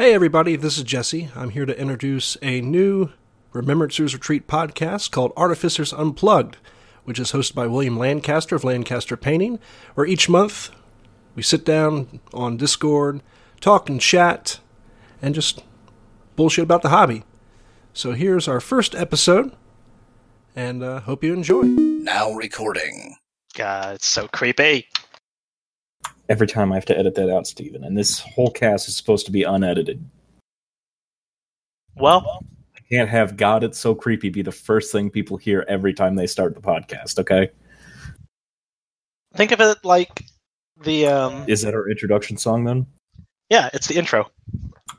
Hey, everybody, this is Jesse. I'm here to introduce a new Remembrancers Retreat podcast called Artificers Unplugged, which is hosted by William Lancaster of Lancaster Painting, where each month we sit down on Discord, talk and chat, and just bullshit about the hobby. So here's our first episode, and uh, hope you enjoy. Now recording. God, it's so creepy. Every time I have to edit that out, Steven, and this whole cast is supposed to be unedited. Well, I can't have God, it's so creepy be the first thing people hear every time they start the podcast, okay? think of it like the um Is that our introduction song then? yeah, it's the intro.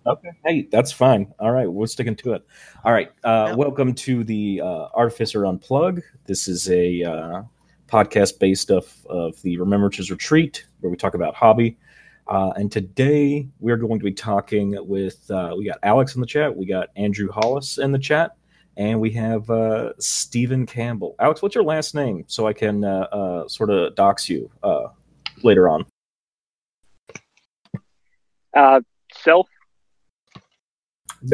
Okay. Hey, that's fine. All right, we're sticking to it. All right. Uh, Yeah. Welcome to the uh, Artificer Unplug. This is a uh, podcast based off of the Remembrancers Retreat, where we talk about hobby. Uh, and today we're going to be talking with uh, we got Alex in the chat, we got Andrew Hollis in the chat, and we have uh, Stephen Campbell. Alex, what's your last name so I can uh, uh, sort of dox you uh, later on? Uh, self.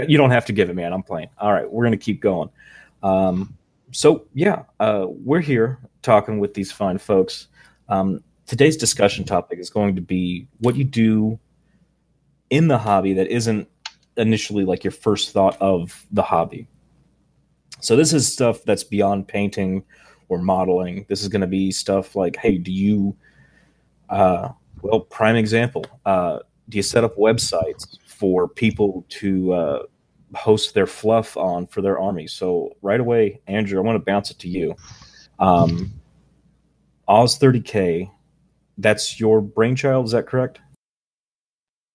You don't have to give it, man. I'm playing. All right, we're gonna keep going. Um, so yeah, uh, we're here talking with these fine folks. Um, today's discussion topic is going to be what you do in the hobby that isn't initially like your first thought of the hobby. So this is stuff that's beyond painting or modeling. This is going to be stuff like, hey, do you? Uh, well, prime example. Uh, do you set up websites for people to uh, host their fluff on for their army? So right away, Andrew, I want to bounce it to you. Um, Oz 30k, that's your brainchild, is that correct?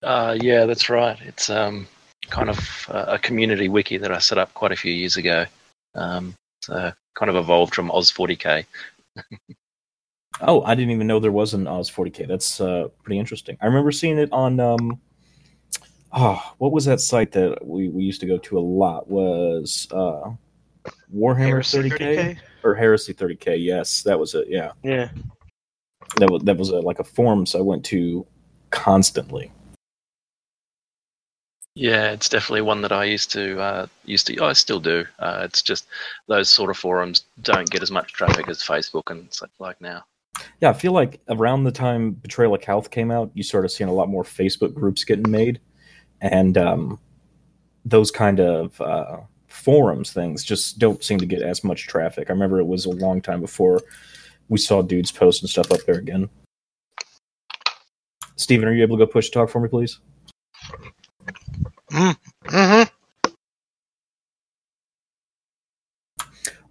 Uh, yeah, that's right. It's um, kind of a community wiki that I set up quite a few years ago. Um, so kind of evolved from Oz40k. Oh, I didn't even know there was an Oz 40k. That's uh, pretty interesting. I remember seeing it on um, oh, what was that site that we, we used to go to a lot? Was uh, Warhammer Heresy 30k? 30K? or Heresy 30k? Yes, that was it. Yeah. Yeah. that was that was a, like a forum so I went to constantly. Yeah, it's definitely one that I used to uh, used to. I still do. Uh, it's just those sort of forums don't get as much traffic as Facebook and such like now. Yeah, I feel like around the time Betrayal of Calth came out, you started seeing a lot more Facebook groups getting made, and um, those kind of uh, forums things just don't seem to get as much traffic. I remember it was a long time before we saw dudes posting stuff up there again. Steven, are you able to go push talk for me, please? Mm-hmm.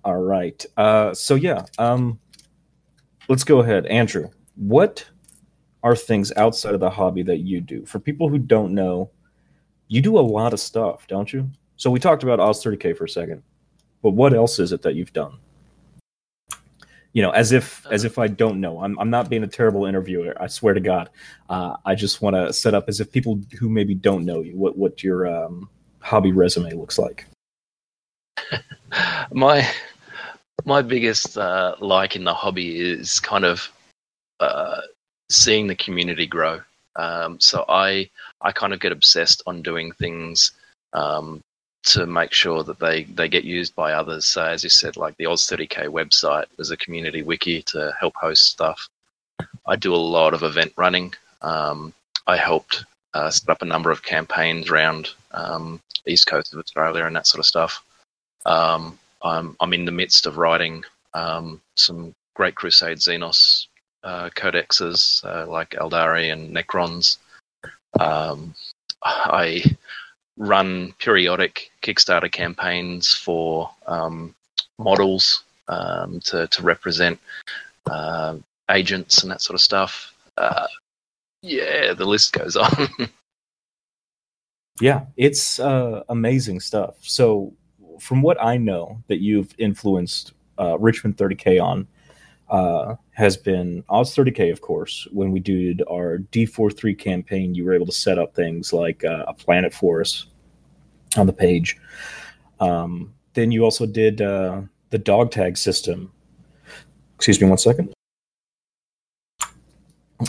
All right. Uh, so yeah, um, let's go ahead, Andrew. What are things outside of the hobby that you do? For people who don't know, you do a lot of stuff, don't you? So we talked about Oz 30k for a second, but what else is it that you've done? You know, as if as if I don't know. I'm I'm not being a terrible interviewer. I swear to God. Uh, I just want to set up as if people who maybe don't know you, what what your um, hobby resume looks like. my my biggest uh, like in the hobby is kind of uh, seeing the community grow. Um, so I I kind of get obsessed on doing things um, to make sure that they they get used by others. So as you said, like the Oz 30k website is a community wiki to help host stuff. I do a lot of event running. Um, I helped uh, set up a number of campaigns around um, east coast of Australia and that sort of stuff. Um, I'm, I'm in the midst of writing um, some Great Crusade Xenos codexes uh, like Eldari and Necrons. Um, I run periodic Kickstarter campaigns for um, models um, to, to represent uh, agents and that sort of stuff. Uh, yeah, the list goes on. Yeah, it's uh, amazing stuff. So, from what I know that you've influenced uh, Richmond 30K on, uh, has been Oz 30K, of course. When we did our D43 campaign, you were able to set up things like uh, a planet for us on the page. Um, then you also did uh, the dog tag system. Excuse me one second.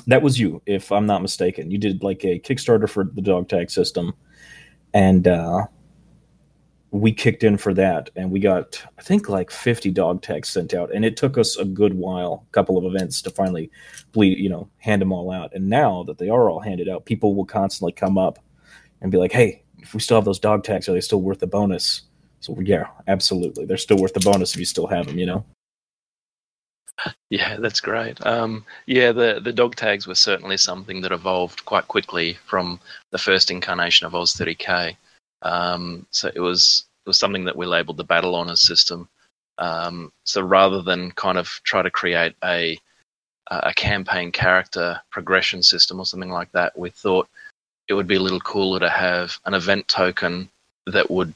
That was you, if I'm not mistaken. You did like a Kickstarter for the dog tag system, and uh, we kicked in for that, and we got I think like 50 dog tags sent out, and it took us a good while, a couple of events to finally bleed, you know, hand them all out. And now that they are all handed out, people will constantly come up and be like, "Hey, if we still have those dog tags, are they still worth the bonus?" So yeah, absolutely, they're still worth the bonus if you still have them. You know. Yeah, that's great. Um, yeah, the the dog tags were certainly something that evolved quite quickly from the first incarnation of Oz 30k. Um, so it was it was something that we labelled the battle honors system. Um, so rather than kind of try to create a a campaign character progression system or something like that, we thought it would be a little cooler to have an event token that would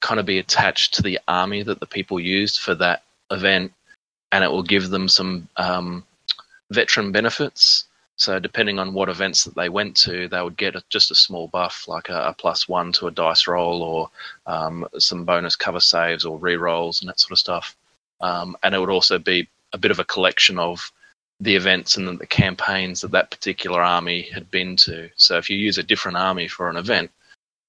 kind of be attached to the army that the people used for that event and it will give them some um, veteran benefits. So depending on what events that they went to, they would get a, just a small buff, like a, a plus one to a dice roll, or um, some bonus cover saves or re-rolls and that sort of stuff. Um, and it would also be a bit of a collection of the events and the campaigns that that particular army had been to. So if you use a different army for an event,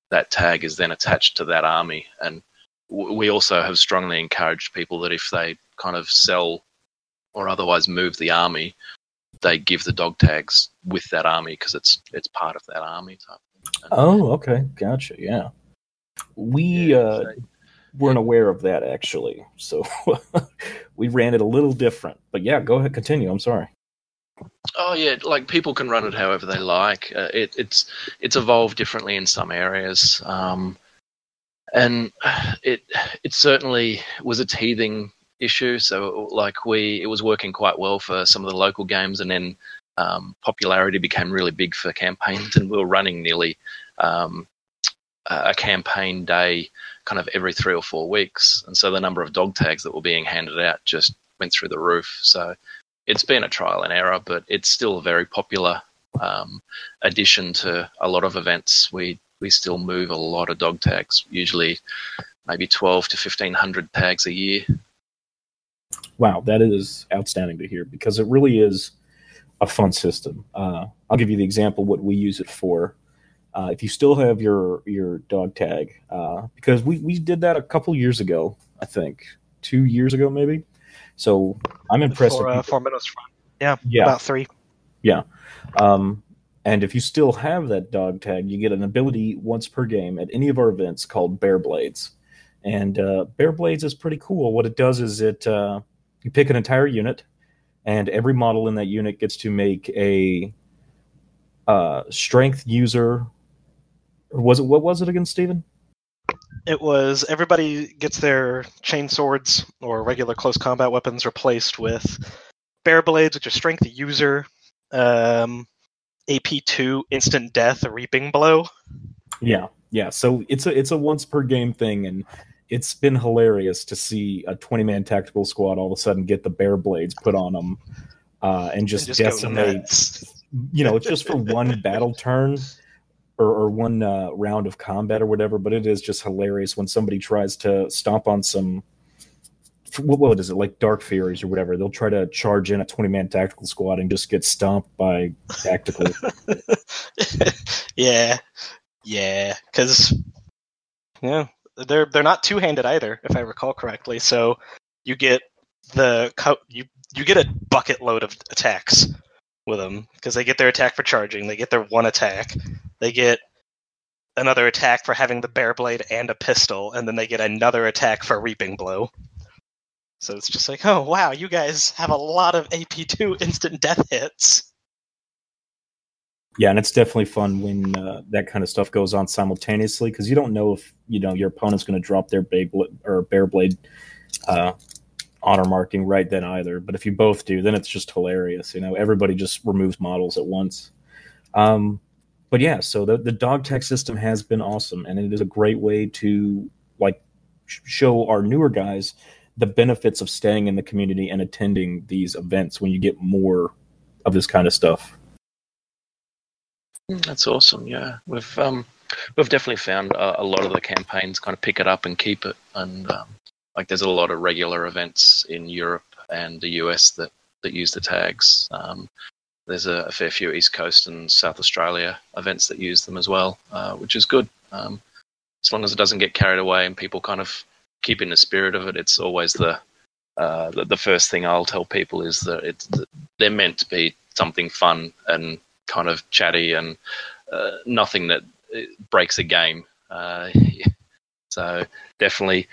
that tag is then attached to that army. And we also have strongly encouraged people that if they kind of sell or otherwise move the army, they give the dog tags with that army because it's it's part of that army type. Oh, okay, gotcha. Yeah, we yeah, uh, so, weren't aware of that actually, so we ran it a little different. But yeah, go ahead, continue. I'm sorry. Oh yeah, like people can run it however they like. Uh, it, it's it's evolved differently in some areas, um, and it it certainly was a teething issue. So like we, it was working quite well for some of the local games, and then um, popularity became really big for campaigns, and we were running nearly um, a campaign day, kind of every three or four weeks, and so the number of dog tags that were being handed out just went through the roof. So it's been a trial and error, but it's still a very popular um, addition to a lot of events. We we still move a lot of dog tags, usually maybe 12 to 1500 tags a year wow, that is outstanding to hear because it really is a fun system. Uh, I'll give you the example what we use it for. Uh, if you still have your your dog tag, uh, because we, we did that a couple years ago, I think two years ago maybe. So I'm impressed. For, uh, four minutes from yeah, yeah, about three. Yeah, um, and if you still have that dog tag, you get an ability once per game at any of our events called Bear Blades. And uh, Bear Blades is pretty cool. What it does is it uh, you pick an entire unit, and every model in that unit gets to make a uh, strength user. Or was it what was it again, Stephen? It was everybody gets their chain swords or regular close combat weapons replaced with bear blades, which are strength user, um, AP two instant death, a reaping blow. Yeah, yeah. So it's a it's a once per game thing, and it's been hilarious to see a 20 man tactical squad all of a sudden get the bear blades put on them uh, and just, just decimate. You know, it's just for one battle turn or, or one uh, round of combat or whatever. But it is just hilarious when somebody tries to stomp on some. What, what is it like Dark Furies or whatever? They'll try to charge in a 20 man tactical squad and just get stomped by tactical. yeah, yeah, because yeah, they're they're not two handed either, if I recall correctly. So you get the you you get a bucket load of attacks with them because they get their attack for charging, they get their one attack, they get another attack for having the bear blade and a pistol, and then they get another attack for reaping blow. So it's just like, oh wow, you guys have a lot of AP2 instant death hits yeah, and it's definitely fun when uh, that kind of stuff goes on simultaneously because you don't know if you know your opponent's going to drop their Beyblade or Bear Blade uh, honor marking right then either. But if you both do, then it's just hilarious. You know, everybody just removes models at once. Um, but yeah, so the the dog tech system has been awesome, and it is a great way to like show our newer guys the benefits of staying in the community and attending these events when you get more of this kind of stuff. Mm, that's awesome. Yeah, we've um, we've definitely found a, a, lot of the campaigns kind of pick it up and keep it, and um, like there's a lot of regular events in Europe and the US that that use the tags. Um, there's a, a, fair few East Coast and South Australia events that use them as well, uh, which is good. Um, as long as it doesn't get carried away and people kind of keep in the spirit of it, it's always the uh, the, the first thing I'll tell people is that it's they're meant to be something fun and kind of chatty and uh, nothing that uh, breaks a game. Uh, so definitely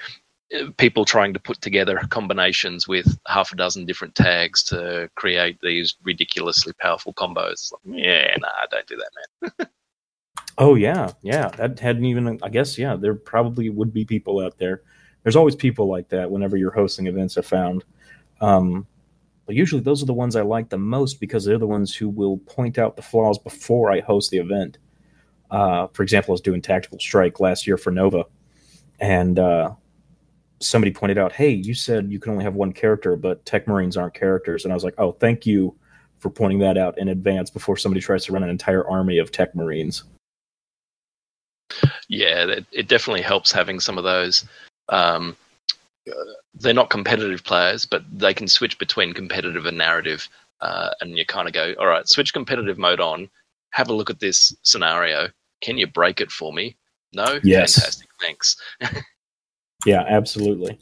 uh, people trying to put together combinations with half a dozen different tags to create these ridiculously powerful combos. Yeah, nah, don't do that, man. oh yeah, yeah. That hadn't even. I guess yeah. There probably would be people out there there's always people like that whenever you're hosting events are found. Um, but usually those are the ones I like the most because they're the ones who will point out the flaws before I host the event. Uh, for example, I was doing Tactical Strike last year for Nova, and uh, somebody pointed out, "Hey, you said you can only have one character, but Tech Marines aren't characters." And I was like, "Oh, thank you for pointing that out in advance before somebody tries to run an entire army of Tech Marines." Yeah, it, it definitely helps having some of those um, they're not competitive players, but they can switch between competitive and narrative. Uh, and you kind of go, all right, switch competitive mode on. Have a look at this scenario. Can you break it for me? No. Yes. Fantastic. Thanks. yeah, absolutely.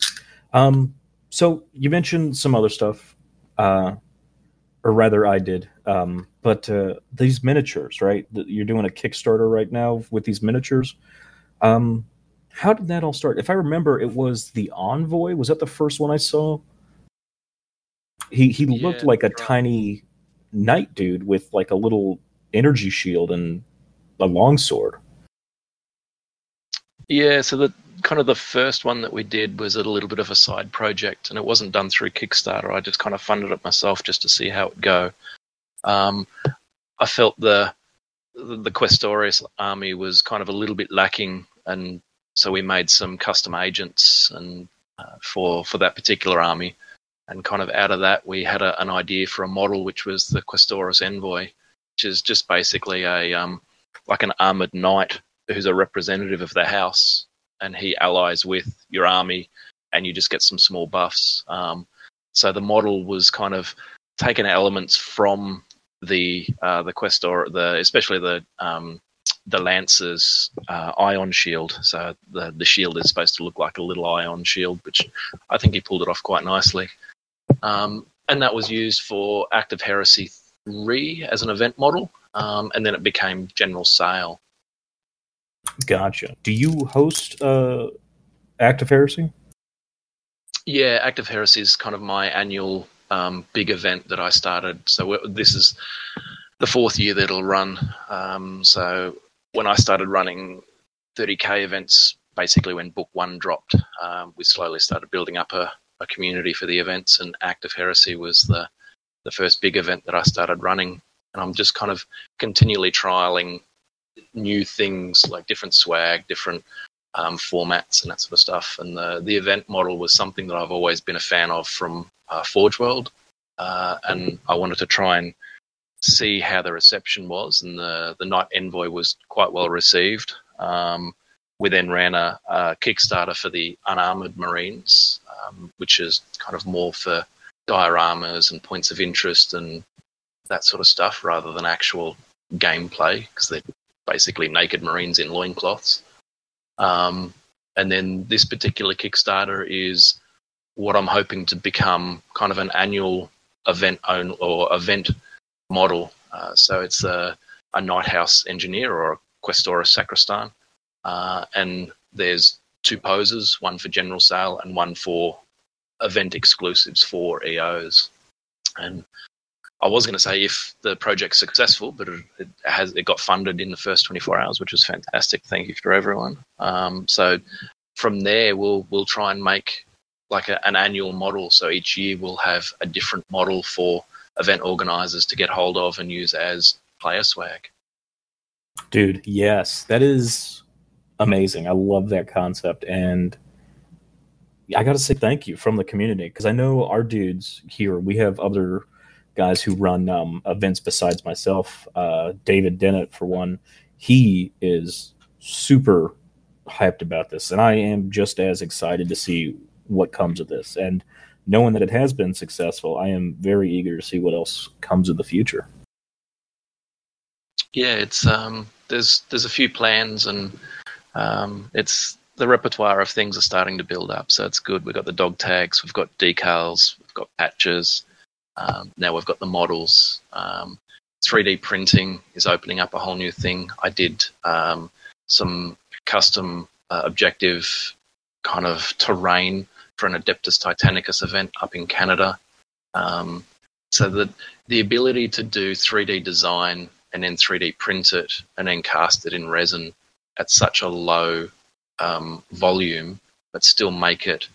Um, so you mentioned some other stuff, uh, or rather, I did. Um, but uh, these miniatures, right? You're doing a Kickstarter right now with these miniatures. Um, how did that all start? If I remember, it was the Envoy. Was that the first one I saw? He he yeah, looked like a right. tiny knight dude with like a little energy shield and a longsword. Yeah, so the kind of the first one that we did was a little bit of a side project, and it wasn't done through Kickstarter. I just kind of funded it myself just to see how it go. Um, I felt the the Questoris army was kind of a little bit lacking, and so we made some custom agents and uh, for for that particular army, and kind of out of that we had a, an idea for a model which was the Questoris Envoy, which is just basically a um, like an armored knight who's a representative of the house, and he allies with your army, and you just get some small buffs. Um, so the model was kind of taken elements from the uh, the Questor, the especially the um, the Lance's uh, ion shield. So the the shield is supposed to look like a little ion shield, which I think he pulled it off quite nicely. Um, and that was used for Act of Heresy 3 as an event model, um, and then it became general sale. Gotcha. Do you host uh, Act of Heresy? Yeah, Act of Heresy is kind of my annual um, big event that I started. So this is the fourth year that it'll run. Um, so when I started running 30k events, basically when book one dropped, um, we slowly started building up a, a, community for the events, and Act of Heresy was the the first big event that I started running. And I'm just kind of continually trialing new things like different swag, different um, formats, and that sort of stuff. And the the event model was something that I've always been a fan of from uh, Forge World, uh, and I wanted to try and see how the reception was, and the the Knight Envoy was quite well received. Um, we then ran a, a, Kickstarter for the Unarmored Marines, um, which is kind of more for dioramas and points of interest and that sort of stuff, rather than actual gameplay, because they're basically naked Marines in loincloths. Um, and then this particular Kickstarter is what I'm hoping to become kind of an annual event own or event model. Uh, so it's a, a knight house engineer or a questoris sacristan, uh, and there's two poses, one for general sale and one for event exclusives for EOs. And I was going to say if the project's successful, but it, it, has it got funded in the first 24 hours, which was fantastic. Thank you for everyone. Um, so from there, we'll we'll try and make like a, an annual model. So each year we'll have a different model for event organizers to get hold of and use as player swag. Dude, yes, that is amazing. I love that concept. And I got to say thank you from the community because I know our dudes here, we have other guys who run um, events besides myself. Uh, David Dennett, for one, he is super hyped about this. And I am just as excited to see what comes of this. And knowing that it has been successful, I am very eager to see what else comes in the future. Yeah, it's um, there's there's a few plans, and um, it's the repertoire of things are starting to build up, so it's good. We've got the dog tags, we've got decals, we've got patches. Um, now we've got the models. Um, 3D printing is opening up a whole new thing. I did um, some custom uh, objective kind of terrain for an Adeptus Titanicus event up in Canada. Um, so that the ability to do 3D design and then 3D print it and then cast it in resin at such a low um, volume, but still make it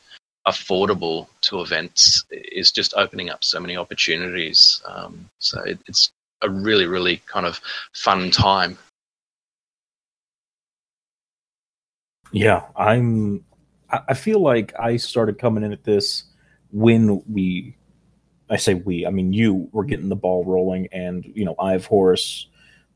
affordable to events is just opening up so many opportunities. Um, so it, it's a really, really kind of fun time. Yeah, I'm. I I feel like I started coming in at this when we. I say we. I mean you were getting the ball rolling, and you know, I have Horus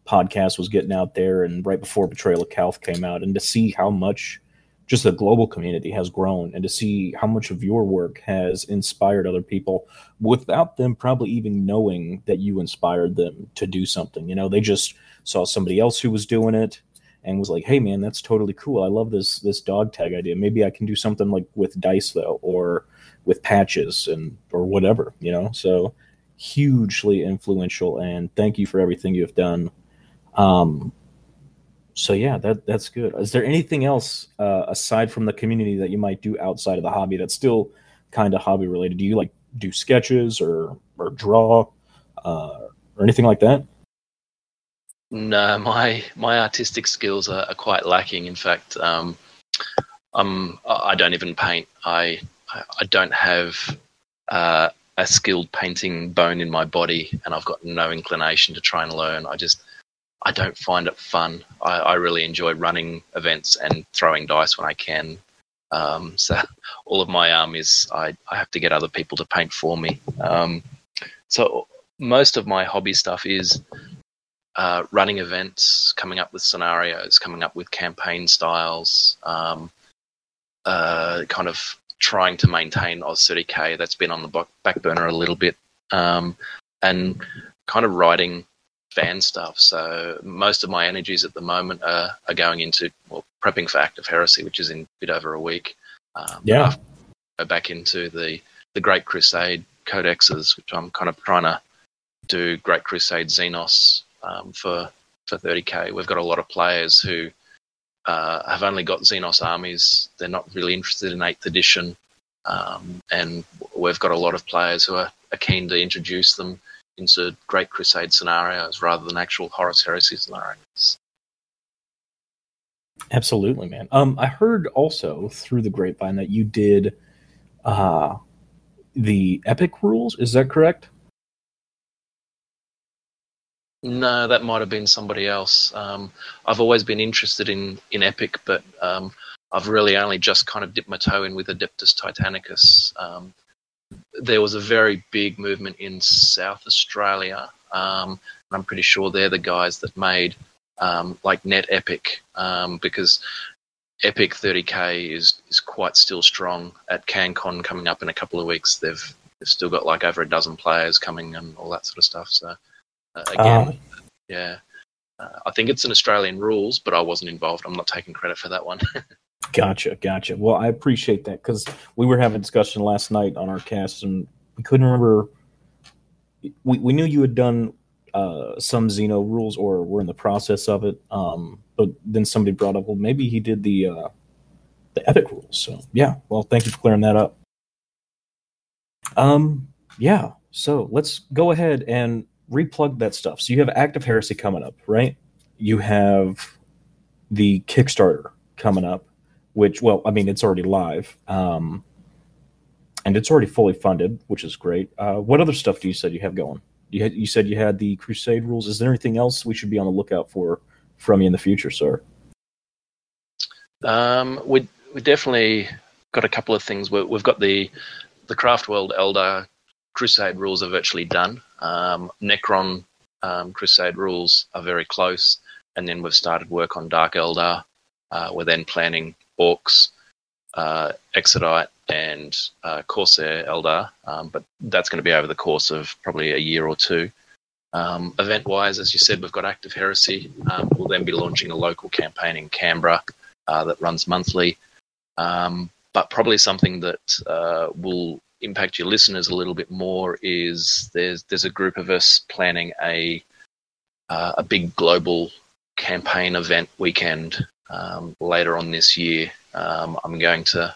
podcast was getting out there, and right before Betrayal of Calth came out, and to see how much just the global community has grown, and to see how much of your work has inspired other people without them probably even knowing that you inspired them to do something. You know, they just saw somebody else who was doing it and was like, "Hey, man, that's totally cool. I love this this dog tag idea. Maybe I can do something like with dice though, or with patches and or whatever." You know, so hugely influential. And thank you for everything you have done. Um, so yeah, that that's good. Is there anything else uh, aside from the community that you might do outside of the hobby that's still kind of hobby related? Do you like do sketches or or draw uh, or anything like that? No, my my artistic skills are, are quite lacking. In fact, um, I'm I don't even paint. I I don't have uh, a skilled painting bone in my body, and I've got no inclination to try and learn. I just I don't find it fun. I, I really enjoy running events and throwing dice when I can. Um, so all of my arm is I, I have to get other people to paint for me. Um, so most of my hobby stuff is uh, running events, coming up with scenarios, coming up with campaign styles, um, uh, kind of trying to maintain Oz 30k. That's been on the back- burner a little bit, um, and kind of writing fan stuff. So most of my energies at the moment are, are going into well, prepping for Act of Heresy, which is in a bit over a week. Um, Yeah. Go back into the the Great Crusade codexes, which I'm kind of trying to do Great Crusade Xenos um, for for 30k. We've got a lot of players who uh, have only got Xenos armies. They're not really interested in Eighth Edition, um, and we've got a lot of players who are, are keen to introduce them into Great Crusade scenarios rather than actual Horus Heresy scenarios. Absolutely, man. Um, I heard also through the grapevine that you did uh, the epic rules. Is that correct? No, that might have been somebody else. Um, I've always been interested in, in Epic, but um, I've really only just kind of dipped my toe in with Adeptus Titanicus. Um, there was a very big movement in South Australia, um, and I'm pretty sure they're the guys that made um, like Net Epic, um, because Epic 30k is is quite still strong. At CanCon coming up in a couple of weeks, they've they've still got like over a dozen players coming and all that sort of stuff. So uh, again, yeah. Uh, I think it's an Australian rules, but I wasn't involved. I'm not taking credit for that one. Gotcha, gotcha. Well, I appreciate that because we were having a discussion last night on our cast, and we couldn't remember. We we knew you had done uh, some Xeno rules, or were in the process of it. Um, but then somebody brought up, well, maybe he did the uh, the epic rules. So yeah, well, thank you for clearing that up. Um, yeah. So let's go ahead and replug that stuff. So you have Act of Heresy coming up, right? You have the Kickstarter coming up which well i mean it's already live um, and it's already fully funded which is great uh, what other stuff do you said you have going you, had, you said you had the crusade rules is there anything else we should be on the lookout for from you in the future sir Um, we we definitely got a couple of things. We, we've got the the Craft World Eldar Crusade rules are virtually done. Um, Necron um, Crusade rules are very close, and then we've started work on Dark Eldar. Uh, we're then planning Orks, uh, Exodite, and uh, Corsair Eldar, um, but that's going to be over the course of probably a year or two. Um, event wise, as you said, we've got Act of Heresy. Um, we'll then be launching a local campaign in Canberra uh, that runs monthly. Um, but probably something that uh, will impact your listeners a little bit more is there's there's a group of us planning a uh, a big global campaign event weekend um, later on this year. Um, I'm going to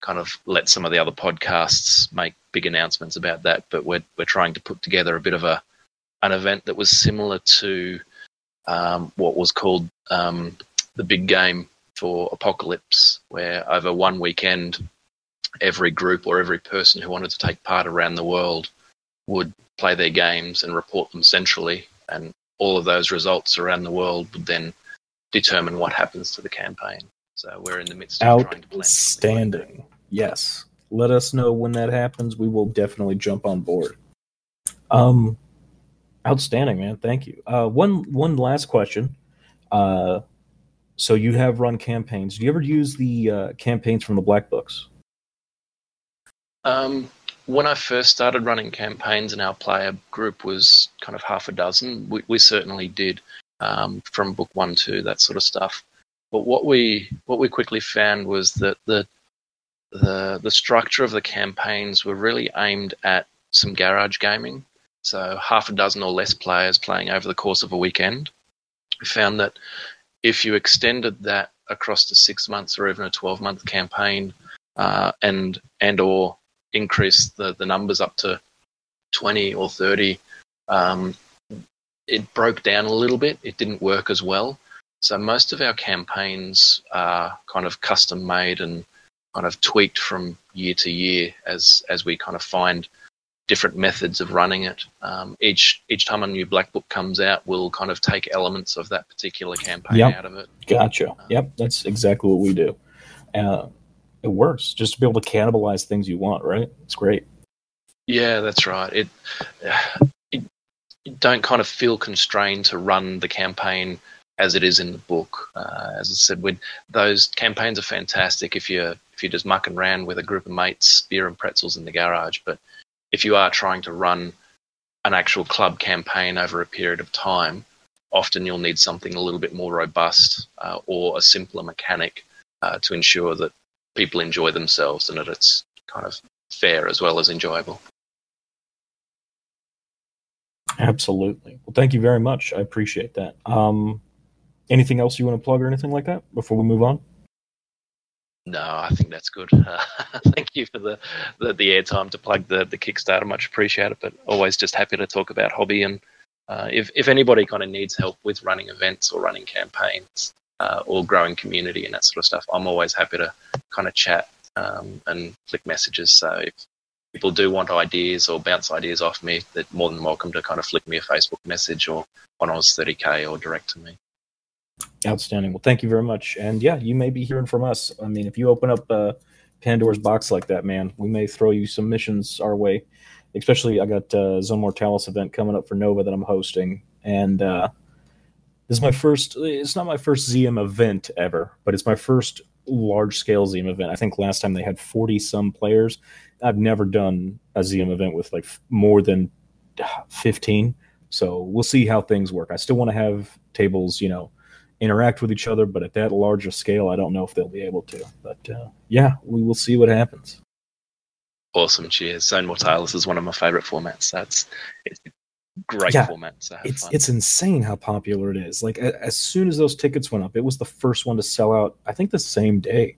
kind of let some of the other podcasts make big announcements about that, but we're we're trying to put together a bit of a an event that was similar to um, what was called um, the big game for Apocalypse, where over one weekend, every group or every person who wanted to take part around the world would play their games and report them centrally, and all of those results around the world would then determine what happens to the campaign. So we're in the midst of trying to plan. Outstanding. Yes. Let us know when that happens. We will definitely jump on board. Um, outstanding, man. Thank you. Uh, one one last question. Uh, so you have run campaigns. Do you ever use the uh, campaigns from the black books? Um, when I first started running campaigns and our player group was kind of half a dozen, we, we certainly did um, from book one to that sort of stuff. But what we what we quickly found was that the the the structure of the campaigns were really aimed at some garage gaming. So half a dozen or less players playing over the course of a weekend. We found that if you extended that across to six months or even a twelve month campaign, uh, and and or increase the, the numbers up to 20 or 30, um, it broke down a little bit. It didn't work as well. So most of our campaigns are kind of custom made and kind of tweaked from year to year as as we kind of find different methods of running it. Um, each each time a new black book comes out, we'll kind of take elements of that particular campaign Yep. out of it. Gotcha. Yep, that's exactly what we do. Uh, it works just to be able to cannibalize things you want, right? It's great. Yeah, that's right. It, it you don't kind of feel constrained to run the campaign as it is in the book. Uh, as I said, with those campaigns are fantastic if you if you're just mucking around with a group of mates, beer and pretzels in the garage. But if you are trying to run an actual club campaign over a period of time, often you'll need something a little bit more robust uh, or a simpler mechanic uh, to ensure that people enjoy themselves and that it's kind of fair as well as enjoyable. Absolutely. Well, thank you very much. I appreciate that. Um, anything else you want to plug or anything like that before we move on? No, I think that's good. Uh, thank you for the, the, the airtime to plug the, the Kickstarter. Much appreciated, but always just happy to talk about hobby. And uh, if, if anybody kind of needs help with running events or running campaigns uh, or growing community and that sort of stuff, I'm always happy to kind of chat um, and flick messages. So if people do want ideas or bounce ideas off me, they're more than welcome to kind of flick me a Facebook message or on Oz 30K or direct to me. Outstanding. Well, thank you very much. And yeah, you may be hearing from us. I mean, if you open up uh, Pandora's box like that, man, we may throw you some missions our way. Especially, I got uh, Zone Mortalis event coming up for Nova that I'm hosting, and uh, this is my first. It's not my first ZM event ever, but it's my first large scale ZM event. I think last time they had 40 some players. I've never done a ZM event with like more than 15. So we'll see how things work. I still want to have tables, you know, interact with each other, but at that larger scale, I don't know if they'll be able to. But uh, yeah, we will see what happens. Awesome, cheers. Zone Mortalis is one of my favorite formats. That's it's great Yeah, format. So It's fun. it's insane how popular it is. Like a, as soon as those tickets went up, it was the first one to sell out. I think the same day,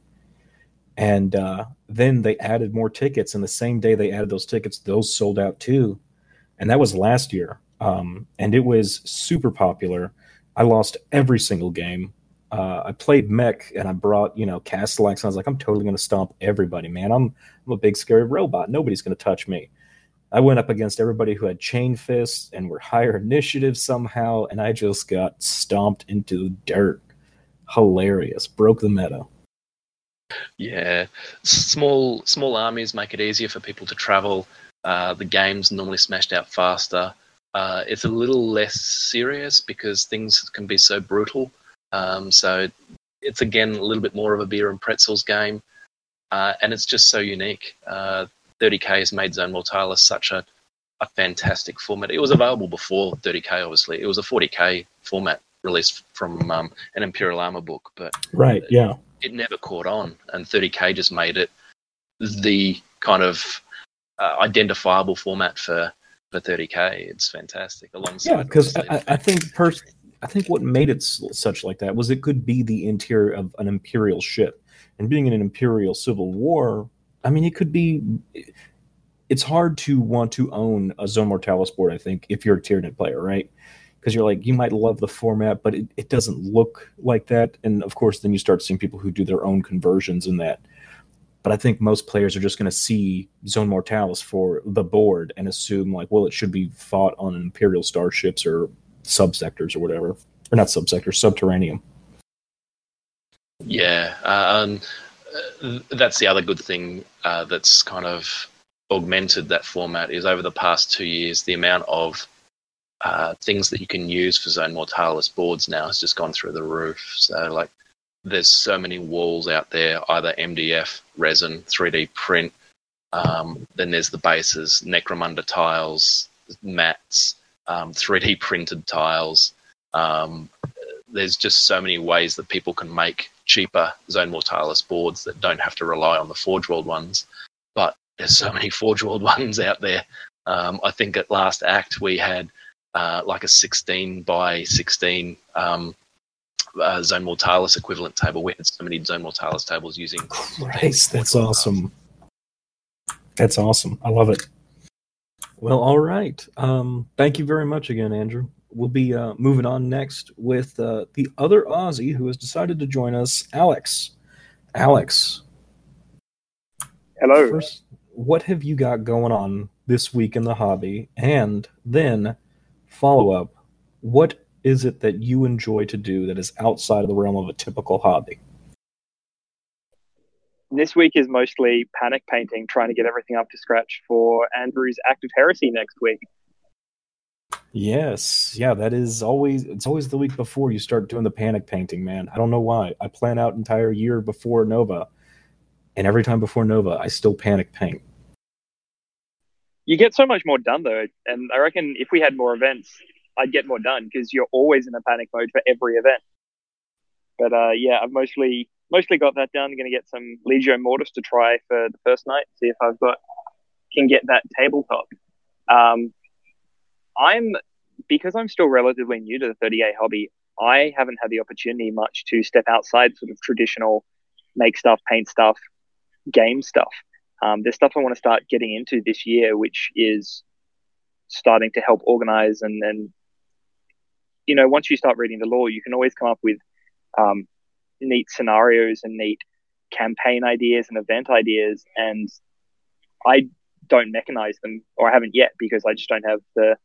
and uh, then they added more tickets, and the same day they added those tickets, those sold out too, and that was last year. Um, and it was super popular. I lost every single game. Uh, I played mech and I brought you know Castellax. And I was like, I'm totally going to stomp everybody, man. I'm I'm a big scary robot. Nobody's going to touch me. I went up against everybody who had chain fists and were higher initiative somehow, and I just got stomped into the dirt. Hilarious. Broke the meta. Yeah, small small armies make it easier for people to travel. Uh, the game's normally smashed out faster. Uh, it's a little less serious because things can be so brutal. Um, so it's again a little bit more of a beer and pretzels game, uh, and it's just so unique. Uh, 30k has made Zone Mortalis such a, a fantastic format. It was available before 30k, obviously. It was a 40k format released from um, an Imperial Armor book, but Right. Yeah. it never caught on, and 30k just made it the kind of uh, identifiable format for for 30k. It's fantastic. Alongside, Yeah, because I, I think pers- I think what made it such like that was it could be the interior of an imperial ship, and being in an imperial civil war, I mean, it could be. It's hard to want to own a Zone Mortalis board. I think if you're a Tyranid player, right? Because you're like you might love the format, but it, it doesn't look like that. And of course, then you start seeing people who do their own conversions in that. But I think most players are just going to see Zone Mortalis for the board and assume like, well, it should be fought on Imperial starships or subsectors or whatever, or not subsectors, subterranean. Yeah, uh, that's the other good thing uh, that's kind of augmented that format is over the past two years, the amount of uh, things that you can use for Zone Mortalis boards now has just gone through the roof. So, like, there's so many walls out there, either MDF, resin, 3D print. Um, then there's the bases, Necromunda tiles, mats, um, 3D printed tiles. Um, there's just so many ways that people can make cheaper Zone Mortalis boards that don't have to rely on the Forge World ones. But there's so many Forge World ones out there. Um, I think at last act we had uh, like a 16 by 16 um, uh, Zone Mortalis equivalent table. We had so many Zone Mortalis tables using. Christ, that's awesome. That's awesome. I love it. Well, all right. Um, thank you very much again, Andrew. We'll be uh, moving on next with uh, the other Aussie who has decided to join us, Alex. Alex, Hello. first, what have you got going on this week in the hobby? And then follow up, what is it that you enjoy to do that is outside of the realm of a typical hobby? This week is mostly panic painting, trying to get everything up to scratch for Andrew's Act of Heresy next week. Yes, yeah, that is always it's always the week before you start doing the panic painting, man. I don't know why. I plan out entire year before Nova, and every time before Nova, I still panic paint. You get so much more done though, and I reckon if we had more events, I'd get more done because you're always in a panic mode for every event. But uh, yeah, I've mostly mostly got that done. I'm going to get some Legio Mortis to try for the first night, see if I've got can get that tabletop. Um, I'm because I'm still relatively new to the 30K hobby. I haven't had the opportunity much to step outside sort of traditional make stuff, paint stuff, game stuff. Um, there's stuff I want to start getting into this year, which is starting to help organize and then, you know, once you start reading the lore, you can always come up with um, neat scenarios and neat campaign ideas and event ideas. And I don't mechanize them, or I haven't yet because I just don't have the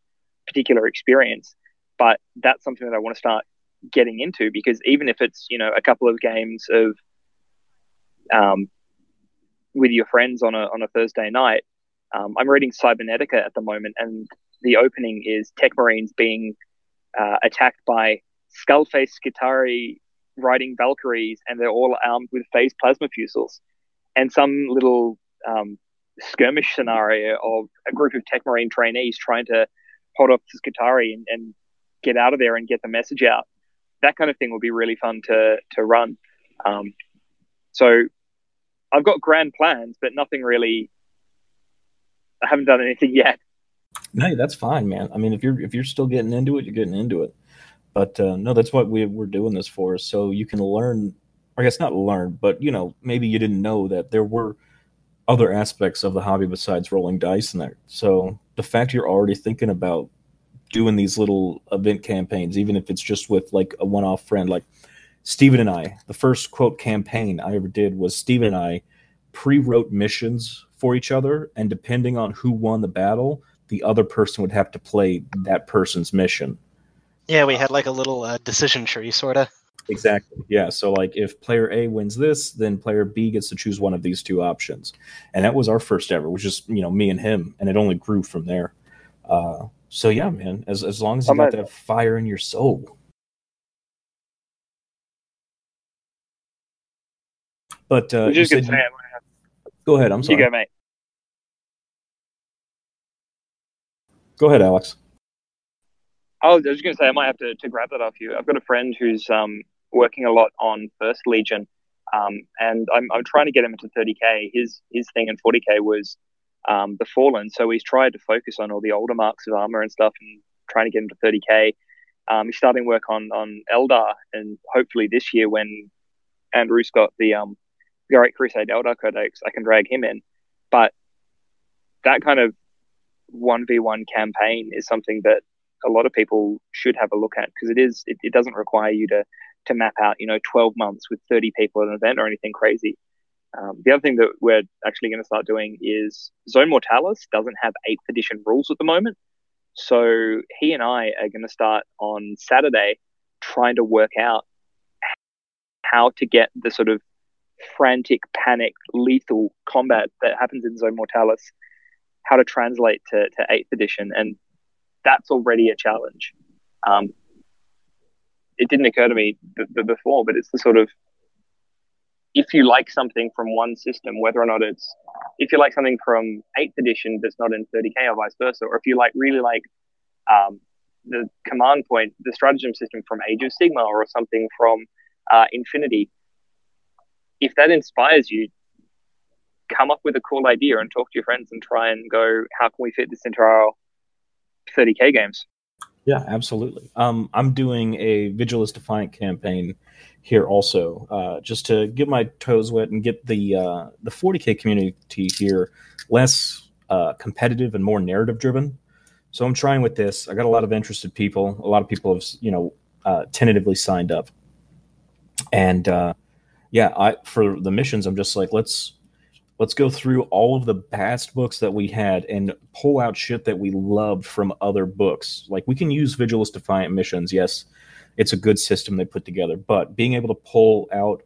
particular experience. But that's something that I want to start getting into because even if it's, you know, a couple of games of, um, with your friends on a on a Thursday night. Um, I'm reading Cybernetica at the moment, and the opening is Tech Marines being uh, attacked by Skullface Skitari riding Valkyries, and they're all armed with phase plasma fusils, and some little um, skirmish scenario of a group of Tech Marine trainees trying to hold off to Skitari and, and get out of there and get the message out. That kind of thing would be really fun to to run. Um, so I've got grand plans, but nothing really. I haven't done anything yet. No, that's fine, man. I mean, if you're if you're still getting into it, you're getting into it. But uh, no, that's what we we're doing this for, so you can learn. I guess not learn, but you know, maybe you didn't know that there were other aspects of the hobby besides rolling dice in there. So the fact you're already thinking about doing these little event campaigns, even if it's just with like a one-off friend, like Steven and I, the first quote campaign I ever did was Steven and I pre-wrote missions for each other, and depending on who won the battle, the other person would have to play that person's mission. Yeah, we had like a little uh, decision tree, sort of. Exactly. Yeah. So like if player A wins this, then player B gets to choose one of these two options. And that was our first ever, which is, you know, me and him. And it only grew from there. Uh, so yeah, man, as, as long as you I'm got a- that fire in your soul. But uh, just gonna said say, you- go ahead. I'm sorry. you go, mate. Go ahead, Alex. I was, I was going to say I might have to, to grab that off you. I've got a friend who's um, working a lot on First Legion, Um, and I'm, I'm trying to get him into 30k. His his thing in 40k was um, the Fallen, so he's tried to focus on all the older marks of armor and stuff, and trying to get him to 30k. Um, he's starting work on on Eldar, and hopefully this year when Andrew's got the um, Great Crusade Eldar Codex, I can drag him in. But that kind of one v one campaign is something that a lot of people should have a look at because it is it, it doesn't require you to to map out you know 12 months with 30 people at an event or anything crazy. Um, the other thing that we're actually going to start doing is Zone Mortalis doesn't have 8th edition rules at the moment. So he and I are going to start on Saturday trying to work out how to get the sort of frantic, panic, lethal combat that happens in Zone Mortalis, how to translate to, to 8th edition. And that's already a challenge. Um, it didn't occur to me b- b- before, but it's the sort of if you like something from one system, whether or not it's if you like something from 8th edition that's not in 30k or vice versa, or if you like really like um, the command point, the stratagem system from Age of Sigmar or something from uh, Infinity, if that inspires you, come up with a cool idea and talk to your friends and try and go, how can we fit this into our 30k games? Yeah, absolutely. Um, I'm doing a Vigilus Defiant campaign here also, uh, just to get my toes wet and get the uh, the 40k community here less uh, competitive and more narrative driven. So I'm trying with this. I got a lot of interested people. A lot of people have you know uh, tentatively signed up, and uh, yeah, I for the missions, I'm just like let's let's go through all of the past books that we had and pull out shit that we loved from other books. Like we can use Vigilus Defiant missions, yes it's a good system they put together. But being able to pull out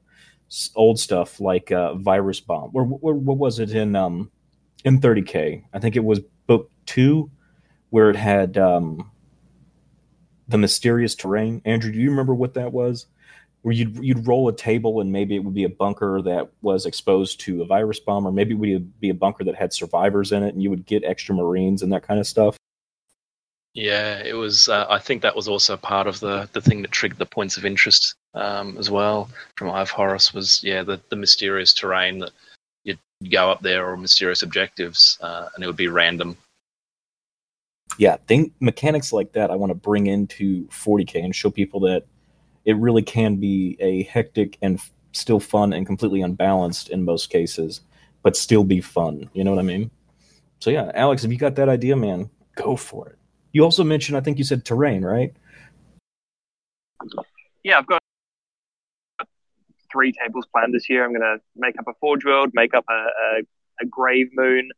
old stuff like uh, Virus Bomb, or, or what was it in um, in 30k? I think it was book two, where it had um, the mysterious terrain. Andrew, do you remember what that was? Where you'd you'd roll a table and maybe it would be a bunker that was exposed to a virus bomb, or maybe it would be a bunker that had survivors in it, and you would get extra marines and that kind of stuff. Yeah, it was. Uh, I think that was also part of the the thing that triggered the points of interest um, as well from Ive Horus was yeah the the mysterious terrain that you'd go up there or mysterious objectives uh, and it would be random. Yeah, think mechanics like that I want to bring into 40k and show people that it really can be a hectic and f- still fun and completely unbalanced in most cases, but still be fun. You know what I mean? So yeah, Alex, if you got that idea, man, go for it. You also mentioned, I think you said terrain, right? Yeah, I've got three tables planned this year. I'm going to make up a Forge World, make up a, a, a Grave Moon,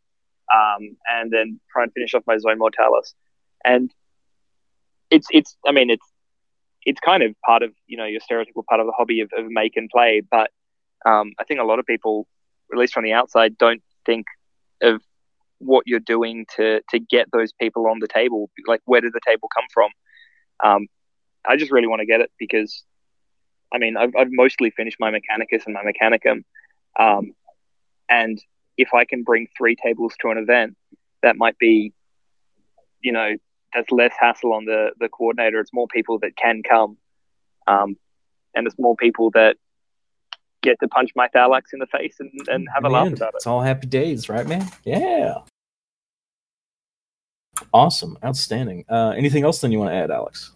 um, and then try and finish off my Zone Mortalis. And it's it's I mean it's it's kind of part of you know your stereotypical part of the hobby of, of make and play, but um, I think a lot of people, at least from the outside, don't think of what you're doing to to get those people on the table. Like, where did the table come from? Um, I just really want to get it because, I mean, I've, I've mostly finished my Mechanicus and my Mechanicum, um, and if I can bring three tables to an event, that might be, you know, that's less hassle on the the coordinator. It's more people that can come, um, and it's more people that get to punch my Thallax in the face and, and have a laugh about it. It's all happy days, right, man? Yeah. Awesome. Outstanding. Uh, anything else then you want to add, Alex?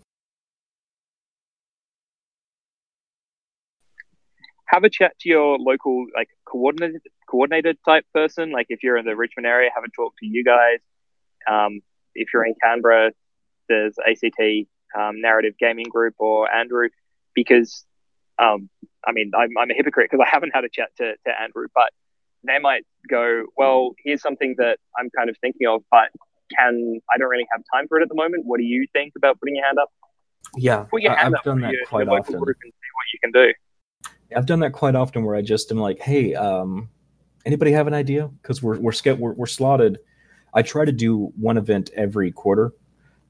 Have a chat to your local like coordinated coordinated type person. Like if you're in the Richmond area, have a talk to you guys. Um, if you're in Canberra, there's ACT um, Narrative Gaming Group or Andrew, because um, I mean I'm, I'm a hypocrite because I haven't had a chat to, to Andrew, but they might go, well, here's something that I'm kind of thinking of, but can I don't really have time for it at the moment. What do you think about putting your hand up? Yeah, Put your hand I've up done that your, quite often. group and see what you can do. I've done that quite often where I just am like, hey, um, anybody have an idea? Because we're we're, we're we're slotted. I try to do one event every quarter,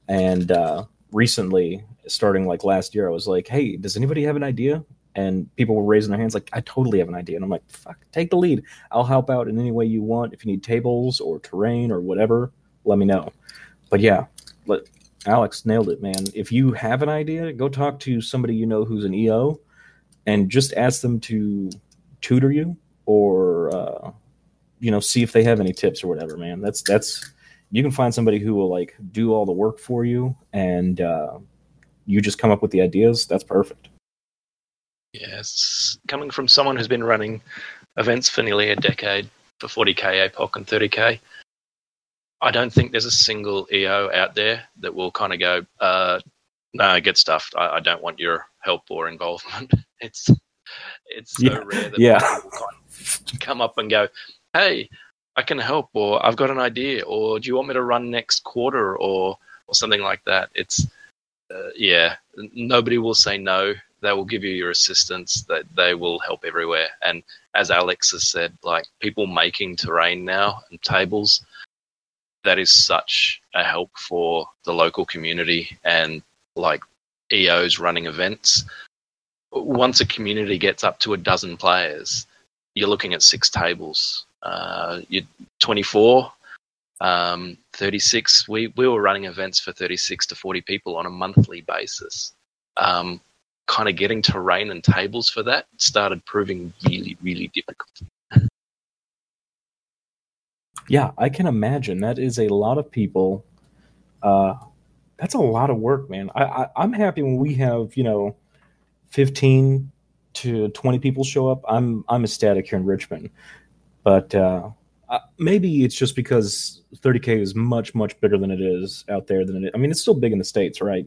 and uh, recently, starting like last year, I was like, hey, does anybody have an idea? And people were raising their hands like, I totally have an idea. And I'm like, fuck, take the lead. I'll help out in any way you want. If you need tables or terrain or whatever, let me know. But yeah, let, Alex nailed it, man. If you have an idea, go talk to somebody you know who's an EO and just ask them to tutor you or uh, you know see if they have any tips or whatever. Man, that's that's you can find somebody who will like do all the work for you and uh, you just come up with the ideas. That's perfect. Yes, coming from someone who's been running events for nearly a decade for 40k APOC and 30k, I don't think there's a single EO out there that will kind of go, uh, "No, get stuffed. I, I, don't want your help or involvement." It's it's so Yeah, rare that yeah. people kind of come up and go, "Hey, I can help," or "I've got an idea," or "Do you want me to run next quarter?" or or something like that. It's uh, yeah, nobody will say no. They will give you your assistance. That they will help everywhere. And as Alex has said, like people making terrain now and tables, that is such a help for the local community and like EOs running events. Once a community gets up to a dozen players, you're looking at six tables. Uh, you're 24, um, 36. We, we were running events for 36 to 40 people on a monthly basis. Um, kind of getting terrain and tables for that started proving really, really difficult. Yeah, I can imagine that is a lot of people. Uh, that's a lot of work, man. I, I I'm happy when we have you know, fifteen to twenty people show up. I'm I'm ecstatic here in Richmond, but uh, uh, maybe it's just because 30k is much much bigger than it is out there than it. Is. I mean, it's still big in the states, right?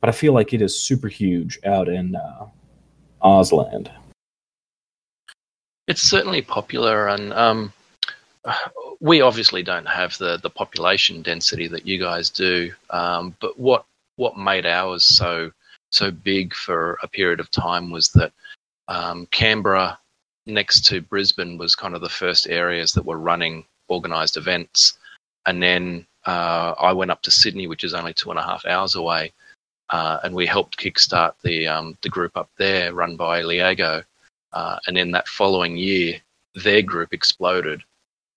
But I feel like it is super huge out in uh, Ausland. It's certainly popular, and um, we obviously don't have the, the population density that you guys do. Um, but what what made ours so so big for a period of time was that um, Canberra, next to Brisbane, was kind of the first areas that were running organised events, and then uh, I went up to Sydney, which is only two and a half hours away, uh, and we helped kickstart the um, the group up there, run by Liego. Uh, and then that following year, their group exploded.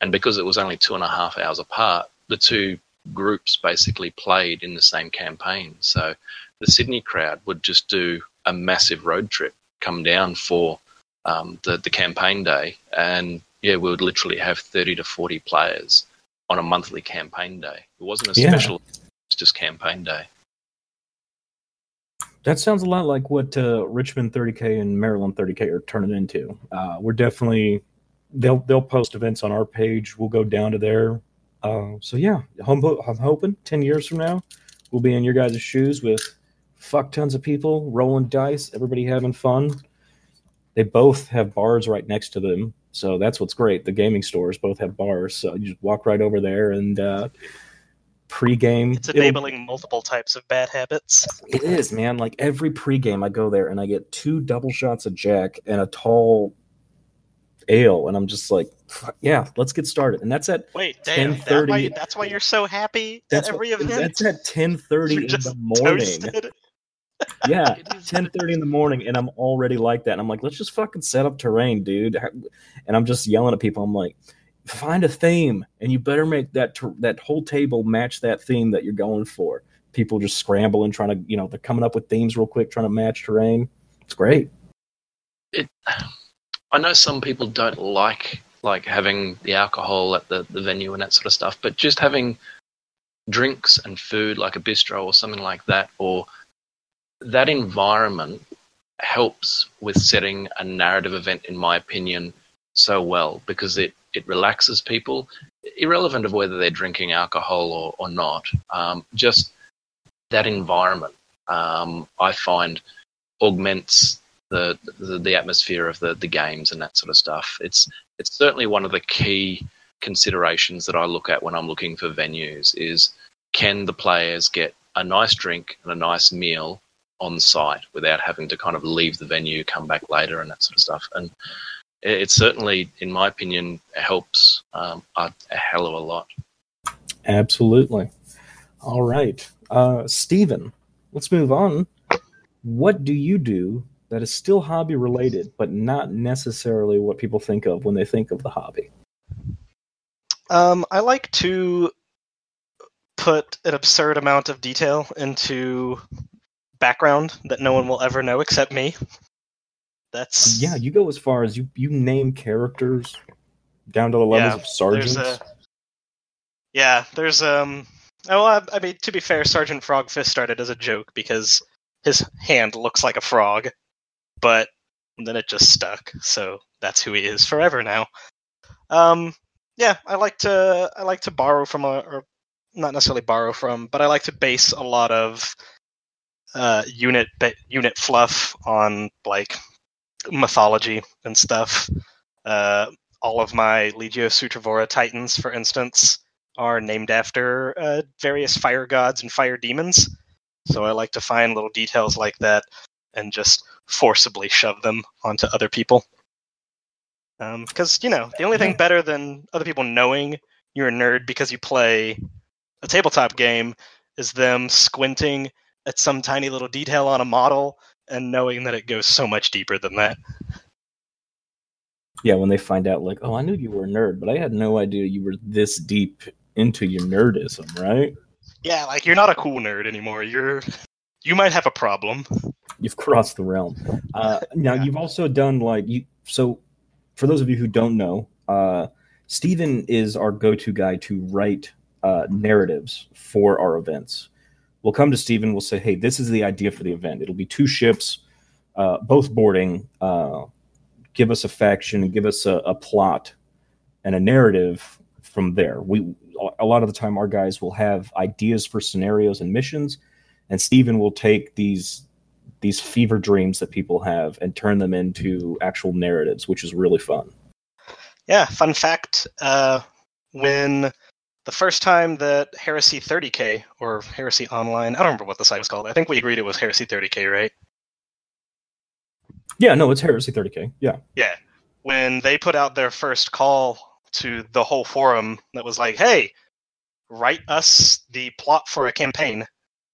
And because it was only two and a half hours apart, the two groups basically played in the same campaign. So the Sydney crowd would just do a massive road trip, come down for um, the, the campaign day. And yeah, we would literally have 30 to 40 players on a monthly campaign day. It wasn't a Yeah. special, it's just campaign day. That sounds a lot like what uh, Richmond 30k and Maryland 30k are turning into. Uh, we're definitely they'll they'll post events on our page. We'll go down to there. Uh, so yeah, I'm, I'm hoping ten years from now we'll be in your guys' shoes with fuck tons of people rolling dice, everybody having fun. They both have bars right next to them, so that's what's great. The gaming stores both have bars, so you just walk right over there and uh, pre-game. It's it'll- enabling multiple types of bad habits. it is, man. Like every pregame, I go there and I get two double shots of Jack and a tall ale, and I'm just like, yeah, let's get started. And that's at Wait, damn, that 10:30 why, that's why you're so happy that's at every what- event? that's at ten thirty in the morning. toasted. Yeah, ten thirty in the morning, and I'm already like that. And I'm like, let's just fucking set up terrain, dude. And I'm just yelling at people. I'm like, find a theme, and you better make that ter- that whole table match that theme that you're going for. People just scrambling, trying to, you know, they're coming up with themes real quick, trying to match terrain. It's great. it I know some people don't like like having the alcohol at the, the venue and that sort of stuff, but just having drinks and food like a bistro or something like that or that environment helps with setting a narrative event in my opinion so well because it it relaxes people irrelevant of whether they're drinking alcohol or, or not um, just that environment um, i find augments the, the the atmosphere of the the games and that sort of stuff. It's it's certainly one of the key considerations that I look at when I'm looking for venues is can the players get a nice drink and a nice meal on site without having to kind of leave the venue, come back later, and that sort of stuff. And it, it certainly, in my opinion, helps um, a, a hell of a lot. Absolutely. All right. Uh, Steven, let's move on. What do you do that is still hobby related, but not necessarily what people think of when they think of the hobby? Um, I like to put an absurd amount of detail into background that no one will ever know except me. That's Yeah, you go as far as you you name characters down to the levels Yeah, of sergeants. There's a, yeah, there's um. Oh, I, I mean, to be fair, Sergeant Frogfist started as a joke because his hand looks like a frog, but then it just stuck. So that's who he is forever now. Um, yeah, I like to I like to borrow from a, or not necessarily borrow from, but I like to base a lot of uh, unit unit fluff on like mythology and stuff. Uh, all of my Legio Sutravora Titans, for instance, are named after uh, various fire gods and fire demons. So I like to find little details like that and just forcibly shove them onto other people. Because, you know, the only thing better than other people knowing you're a nerd because you play a tabletop game is them squinting at some tiny little detail on a model and knowing that it goes so much deeper than that. yeah, when they find out, like, oh, I knew you were a nerd, but I had no idea you were this deep into your nerdism, right? Yeah, like you're not a cool nerd anymore. You're you might have a problem. You've crossed the realm. Uh, now Yeah. you've also done like you. So, for those of you who don't know, uh, Steven is our go-to guy to write uh, narratives for our events. We'll come to Steven. We'll say, "Hey, this is the idea for the event. It'll be two ships, uh, both boarding. Uh, give us a faction and give us a, a plot and a narrative from there. We a lot of the time our guys will have ideas for scenarios and missions, and Steven will take these these fever dreams that people have and turn them into actual narratives, which is really fun. Yeah, fun fact, uh when the first time that Heresy 30K or Heresy Online, I don't remember what the site was called. I think we agreed it was Heresy 30K, right? Yeah, no, it's Heresy 30K. Yeah. Yeah. When they put out their first call to the whole forum that was like, "Hey, write us the plot for a campaign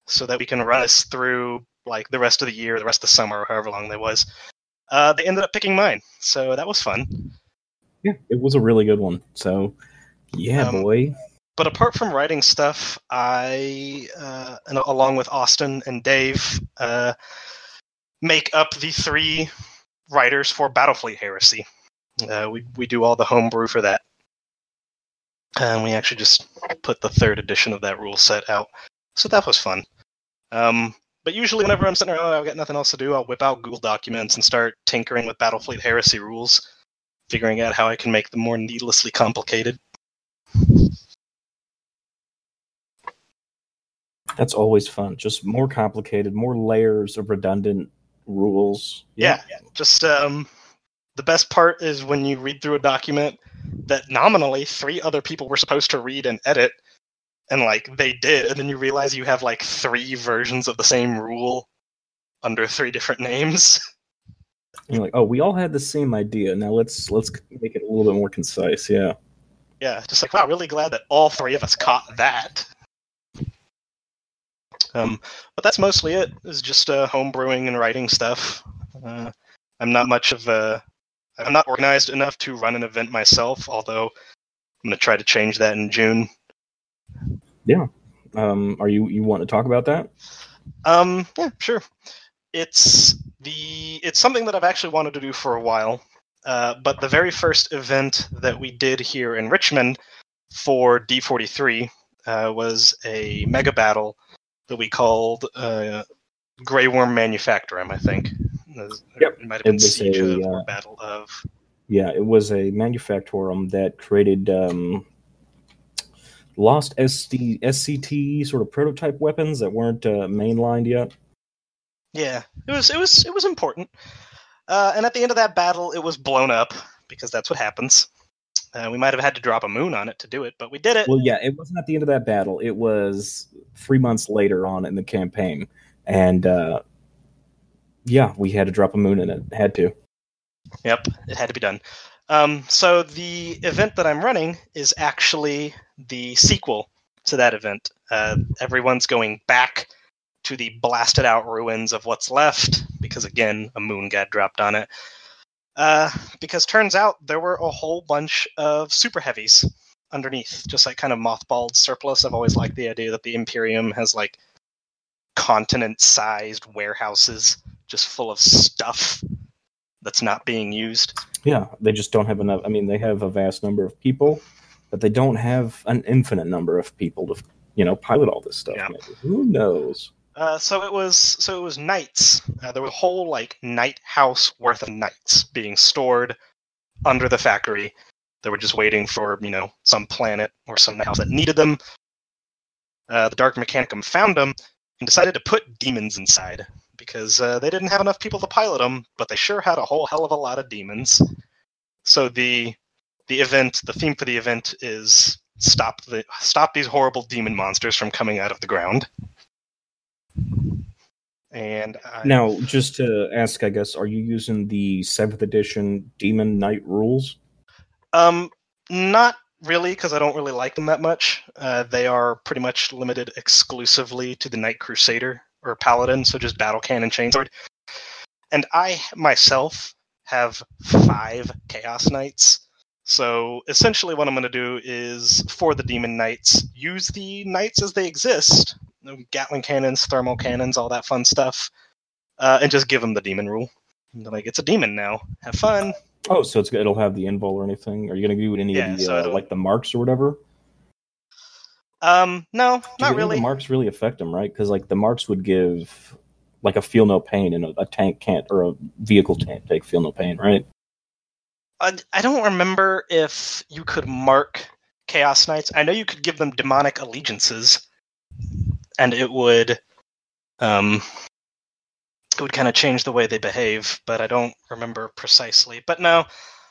so that we can run us through like the rest of the year, the rest of the summer, or however long that was." Uh, they ended up picking mine, so that was fun. Yeah, it was a really good one. So, yeah, Um, boy. But apart from writing stuff, I, uh, and along with Austin and Dave, uh, make up the three writers for Battlefleet Heresy. Uh, we we do all the homebrew for that, and we actually just put the third edition of that rule set out. So that was fun. Um, but usually, whenever I'm sitting around, I've got nothing else to do. I'll whip out Google documents and start tinkering with Battlefleet Heresy rules, figuring out how I can make them more needlessly complicated. That's always fun. Just more complicated, more layers of redundant rules. Yeah, just um, the best part is when you read through a document that nominally three other people were supposed to read and edit, and like they did, and then you realize you have like three versions of the same rule under three different names. You're like, oh, we all had the same idea. Now let's let's make it a little bit more concise. Yeah. Yeah, just like wow, really glad that all three of us caught that. Um, but that's mostly it. it. Is just uh, home brewing and writing stuff. Uh, I'm not much of a. I'm not organized enough to run an event myself. Although I'm going to try to change that in June. Yeah. Um, are you you want to talk about that? Um, yeah, sure. It's the it's something that I've actually wanted to do for a while. Uh, but the very first event that we did here in Richmond for D43 uh, was a mega battle that we called uh, Grey Worm Manufactorum, I think. Yep. It might have been Siege a, of or uh, Battle of. Yeah, it was a manufactorum that created um, lost SC, SCT sort of prototype weapons that weren't uh, mainlined yet. Yeah, it was it was it was important. Uh, and at the end of that battle, it was blown up because that's what happens. Uh, we might have had to drop a moon on it to do it, but we did it. Well, yeah, it wasn't at the end of that battle. It was three months later on in the campaign, and uh, yeah, we had to drop a moon in it. Had to. Yep, it had to be done. Um, so the event that I'm running is actually the sequel to that event. Uh, everyone's going back to the blasted out ruins of what's left because again, a moon got dropped on it. Uh, because turns out there were a whole bunch of super heavies underneath, just like kind of mothballed surplus. I've always liked the idea that the Imperium has like continent-sized warehouses just full of stuff that's not being used. Yeah, they just don't have enough. I mean, they have a vast number of people, but they don't have an infinite number of people to, you know, pilot all this stuff. Yeah. Who knows? Uh, so it was so it was knights. Uh, there was a whole like knight house worth of knights being stored under the factory. They were just waiting for you know some planet or some house that needed them. Uh, the Dark Mechanicum found them and decided to put demons inside because uh, they didn't have enough people to pilot them, but they sure had a whole hell of a lot of demons. So the the event, the theme for the event is stop the stop these horrible demon monsters from coming out of the ground. And I, Now, just to ask, I guess, are you using the seventh edition Demon Knight rules? Um, not really, because I don't really like them that much. Uh, they are pretty much limited exclusively to the Knight Crusader or Paladin, so just Battle Cannon Chainsword. And I myself have five Chaos Knights. So essentially, what I'm going to do is for the Demon Knights, use the Knights as they exist Gatling cannons, thermal cannons, all that fun stuff, uh, and just give them the Demon rule. And they're like, it's a demon now. Have fun. Oh, so it's it'll have the invul or anything? Are you going to do any Yeah, of the so uh, like the marks or whatever? Um, no, Do not really. The marks really affect them, right? Because like the marks would give like a feel no pain, and a, a tank can't, or a vehicle can't take feel no pain, right? I, I don't remember if you could mark Chaos Knights. I know you could give them demonic allegiances, and it would, um, it would kind of change the way they behave. But I don't remember precisely. But no,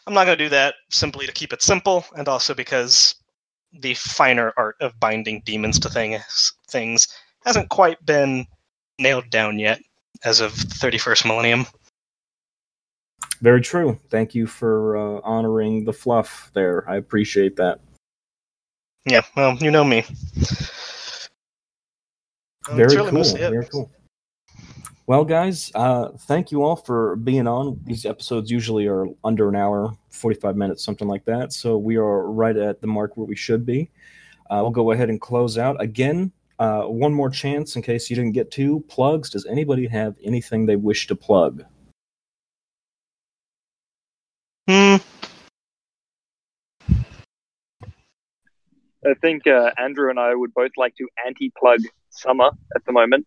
I'm not going to do that simply to keep it simple, and also because the finer art of binding demons to things things hasn't quite been nailed down yet as of 31st millennium. Very true. Thank you for uh, honoring the fluff there. I appreciate that. Yeah, well, you know me. Very really cool. Very cool. Well, guys, uh, thank you all for being on. These episodes usually are under an hour, 45 minutes, something like that. So we are right at the mark where we should be. Uh, we'll go ahead and close out. Again, uh, one more chance in case you didn't get two plugs. Does anybody have anything they wish to plug? I think uh, Andrew and I would both like to anti-plug summer at the moment.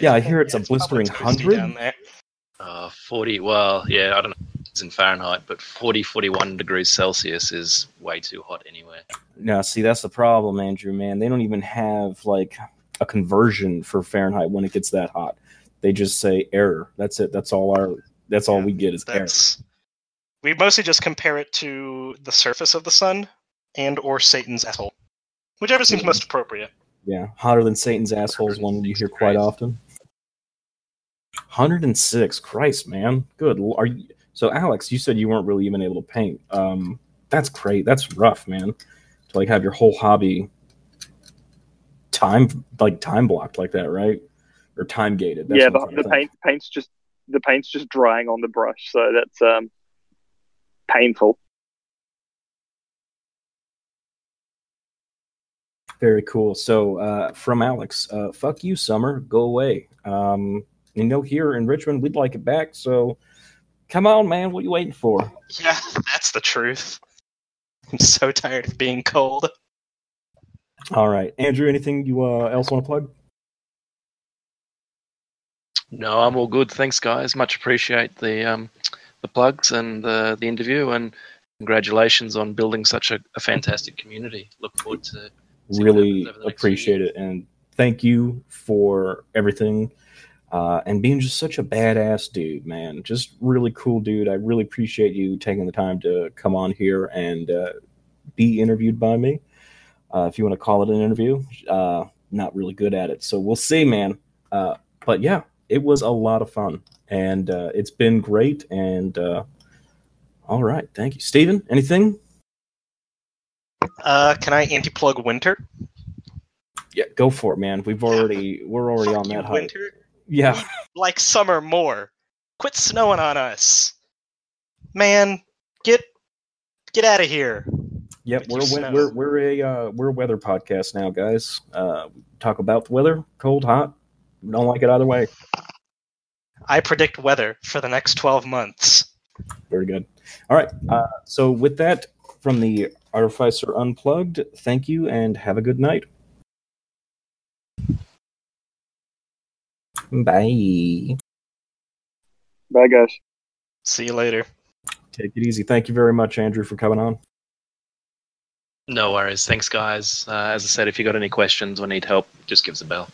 Yeah, I hear it's a probably blistering toasty 100. Uh, 40, well, yeah, I don't know. It's in Fahrenheit, but 40, 41 degrees Celsius is way too hot anywhere. No, see, that's the problem, Andrew, man. They don't even have like a conversion for Fahrenheit when it gets that hot. They just say error. That's it. That's all our that's all Yeah, we get is error. We mostly just compare it to the surface of the sun and or Satan's asshole, whichever seems Yeah. most appropriate. Yeah. Hotter than Satan's asshole is one you hear quite often. 106. Christ, man. Good. Are you so Alex, you said you weren't really even able to paint. Um that's great. That's rough, man. To like have your whole hobby time like time blocked like that, right? Or time gated. That's yeah, the, the paint paint's just the paint's just drying on the brush, so that's um painful. Very cool. So, uh, from Alex, uh, fuck you, Summer. Go away. Um, you know, here in Richmond, we'd like it back. So, come on, man. What are you waiting for? Yeah, that's the truth. I'm so tired of being cold. All right, Andrew. Anything you uh, else want to plug? No, I'm all good. Thanks, guys. Much appreciate the um, the plugs and the the interview, and congratulations on building such a, a fantastic community. Look forward to See what Really happens over the next few appreciate it, and thank you for everything. Uh, and being just such a badass dude, man. Just really cool dude. I really appreciate you taking the time to come on here and uh, be interviewed by me. Uh, if you want to call it an interview, uh, not really good at it. So we'll see, man. Uh, but yeah, it was a lot of fun and uh, it's been great. And uh, all right. Thank you. Steven, anything? Uh, can I anti-plug winter? Yeah, go for it, man. We've already, we're already Fuck on you, that hype. winter. Yeah. Like summer more. Quit snowing on us, man. Get get out of here. Yep, we're you snow? we're we're a uh, we're a weather podcast now, guys. Uh, talk about the weather, cold, hot. We don't like it either way. I predict weather for the next 12 months. Very good. All right. Uh, so with that, from the Artificer Unplugged, thank you and have a good night. Bye. Bye, guys. See you later. Take it easy. Thank you very much, Andrew, for coming on. No worries. Thanks, guys. Uh, as I said, if you got any questions or need help, just give us a bell.